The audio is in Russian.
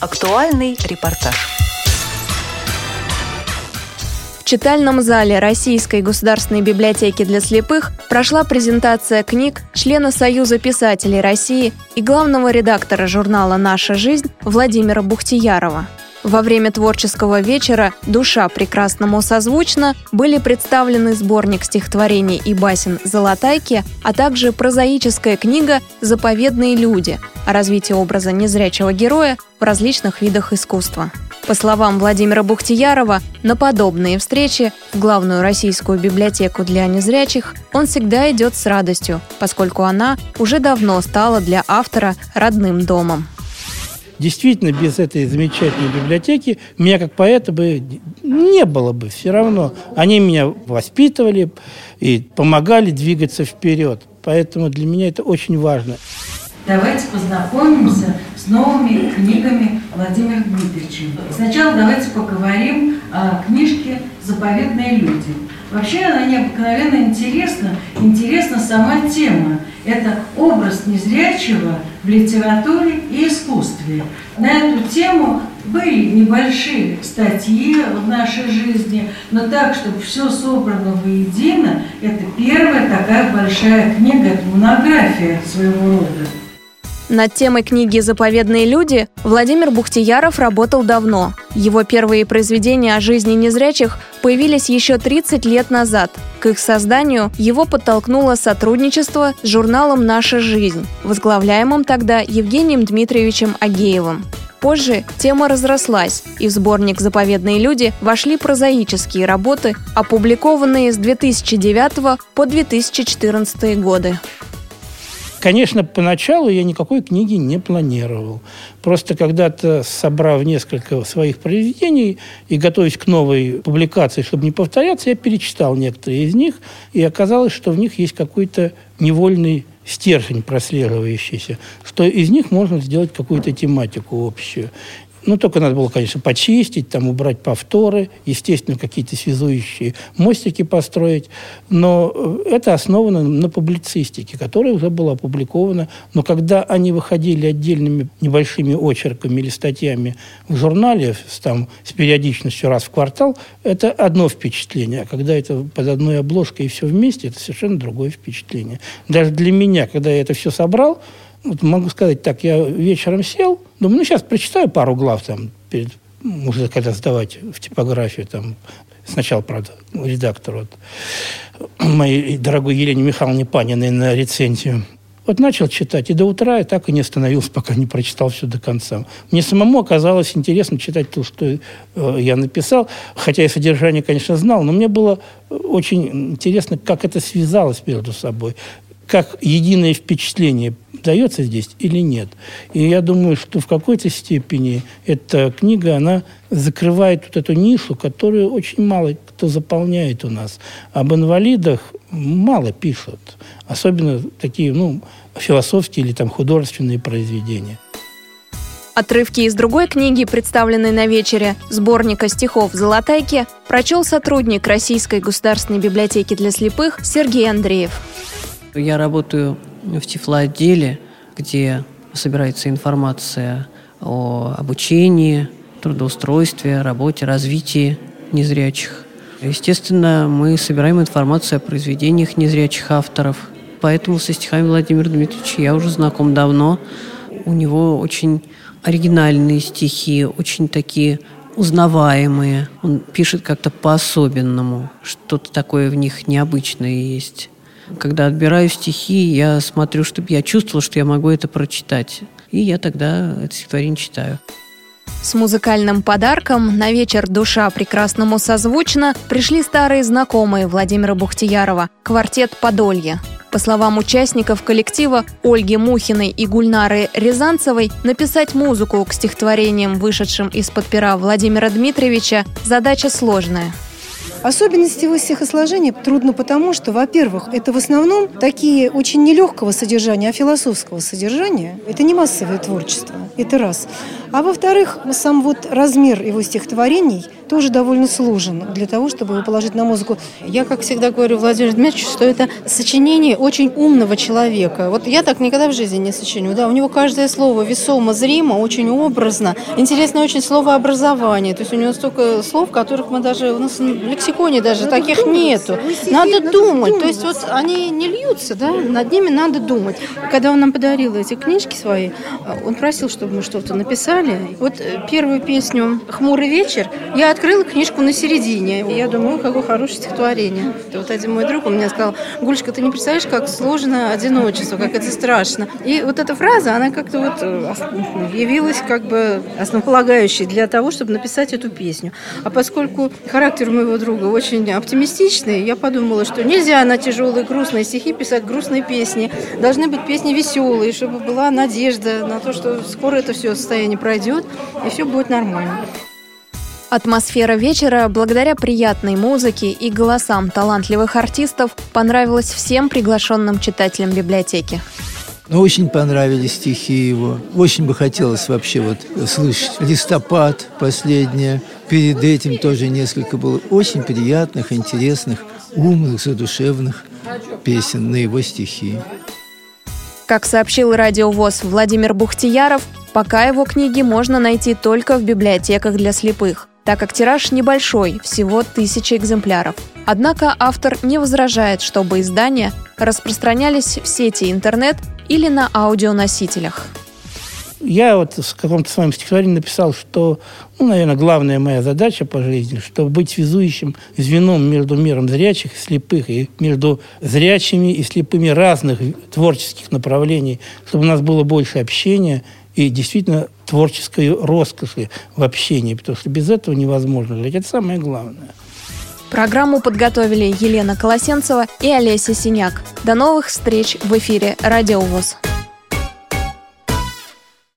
Актуальный репортаж. В читальном зале Российской государственной библиотеки для слепых прошла презентация книг члена Союза писателей России и главного редактора журнала «Наша жизнь» Владимира Бухтиярова – во время творческого вечера «Душа прекрасному созвучна» были представлены сборник стихотворений и басен «Золотайки», а также прозаическая книга «Заповедные люди» о развитии образа незрячего героя в различных видах искусства. По словам Владимира Бухтиярова, на подобные встречи в главную российскую библиотеку для незрячих он всегда идет с радостью, поскольку она уже давно стала для автора родным домом действительно без этой замечательной библиотеки меня как поэта бы не было бы все равно. Они меня воспитывали и помогали двигаться вперед. Поэтому для меня это очень важно. Давайте познакомимся с новыми книгами Владимира Дмитриевича. Сначала давайте поговорим о книжке «Заповедные люди». Вообще она необыкновенно интересна. Интересна сама тема. Это образ незрячего в литературе и искусстве. На эту тему были небольшие статьи в нашей жизни, но так, чтобы все собрано воедино, это первая такая большая книга, это монография своего рода. Над темой книги «Заповедные люди» Владимир Бухтияров работал давно. Его первые произведения о жизни незрячих появились еще 30 лет назад. К их созданию его подтолкнуло сотрудничество с журналом «Наша жизнь», возглавляемым тогда Евгением Дмитриевичем Агеевым. Позже тема разрослась, и в сборник «Заповедные люди» вошли прозаические работы, опубликованные с 2009 по 2014 годы. Конечно, поначалу я никакой книги не планировал. Просто когда-то, собрав несколько своих произведений и готовясь к новой публикации, чтобы не повторяться, я перечитал некоторые из них, и оказалось, что в них есть какой-то невольный стержень прослеживающийся, что из них можно сделать какую-то тематику общую. Ну, только надо было, конечно, почистить, там убрать повторы, естественно, какие-то связующие мостики построить. Но э, это основано на публицистике, которая уже была опубликована. Но когда они выходили отдельными небольшими очерками или статьями в журнале с, там, с периодичностью раз в квартал, это одно впечатление. А когда это под одной обложкой и все вместе, это совершенно другое впечатление. Даже для меня, когда я это все собрал, вот могу сказать так, я вечером сел, думаю, ну, сейчас прочитаю пару глав там, перед, уже когда сдавать в типографию, там, сначала, правда, редактор вот, моей дорогой Елене Михайловне Паниной на рецензию. Вот начал читать, и до утра я так и не остановился, пока не прочитал все до конца. Мне самому оказалось интересно читать то, что э, я написал, хотя я содержание, конечно, знал, но мне было очень интересно, как это связалось между собой как единое впечатление дается здесь или нет. И я думаю, что в какой-то степени эта книга, она закрывает вот эту нишу, которую очень мало кто заполняет у нас. Об инвалидах мало пишут. Особенно такие, ну, философские или там художественные произведения. Отрывки из другой книги, представленной на вечере, сборника стихов «Золотайки», прочел сотрудник Российской государственной библиотеки для слепых Сергей Андреев. Я работаю в Тифлоотделе, где собирается информация о обучении, трудоустройстве, работе, развитии незрячих. Естественно, мы собираем информацию о произведениях незрячих авторов. Поэтому со стихами Владимира Дмитриевича я уже знаком давно. У него очень оригинальные стихи, очень такие узнаваемые. Он пишет как-то по-особенному. Что-то такое в них необычное есть. Когда отбираю стихи, я смотрю, чтобы я чувствовала, что я могу это прочитать. И я тогда это стихотворение читаю. С музыкальным подарком на вечер «Душа прекрасному созвучно» пришли старые знакомые Владимира Бухтиярова – квартет «Подолье». По словам участников коллектива Ольги Мухиной и Гульнары Рязанцевой, написать музыку к стихотворениям, вышедшим из-под пера Владимира Дмитриевича, задача сложная – Особенности его стихосложения трудно потому, что, во-первых, это в основном такие очень нелегкого содержания, а философского содержания. Это не массовое творчество. Это раз. А во-вторых, сам вот размер его стихотворений тоже довольно сложен для того, чтобы его положить на музыку. Я, как всегда говорю Владимиру Дмитриевичу, что это сочинение очень умного человека. Вот я так никогда в жизни не сочиню. Да, у него каждое слово весомо, зримо, очень образно. Интересно очень словообразование. То есть у него столько слов, которых мы даже, у нас в лексиконе даже надо таких думать. нету. Надо, надо думать. думать. То есть вот они не льются, да, над ними надо думать. Когда он нам подарил эти книжки свои, он просил, чтобы мы что-то написали. Вот первую песню «Хмурый вечер» я открыла книжку на середине. И я думаю, какое хорошее стихотворение. Вот один мой друг у меня сказал, Гульшка, ты не представляешь, как сложно одиночество, как это страшно. И вот эта фраза, она как-то вот э, явилась как бы основополагающей для того, чтобы написать эту песню. А поскольку характер моего друга очень оптимистичный, я подумала, что нельзя на тяжелые грустные стихи писать грустные песни. Должны быть песни веселые, чтобы была надежда на то, что скоро это все состояние пройдет, и все будет нормально. Атмосфера вечера, благодаря приятной музыке и голосам талантливых артистов, понравилась всем приглашенным читателям библиотеки. Ну, очень понравились стихи его. Очень бы хотелось вообще вот слышать «Листопад» последнее. Перед этим тоже несколько было очень приятных, интересных, умных, задушевных песен на его стихи. Как сообщил радиовоз Владимир Бухтияров, пока его книги можно найти только в библиотеках для слепых так как тираж небольшой, всего тысячи экземпляров. Однако автор не возражает, чтобы издания распространялись в сети интернет или на аудионосителях. Я вот в каком-то своем стихотворении написал, что, ну, наверное, главная моя задача по жизни, чтобы быть связующим звеном между миром зрячих и слепых, и между зрячими и слепыми разных творческих направлений, чтобы у нас было больше общения и действительно творческой роскоши в общении, потому что без этого невозможно жить. Это самое главное. Программу подготовили Елена Колосенцева и Олеся Синяк. До новых встреч в эфире «Радио ВОЗ».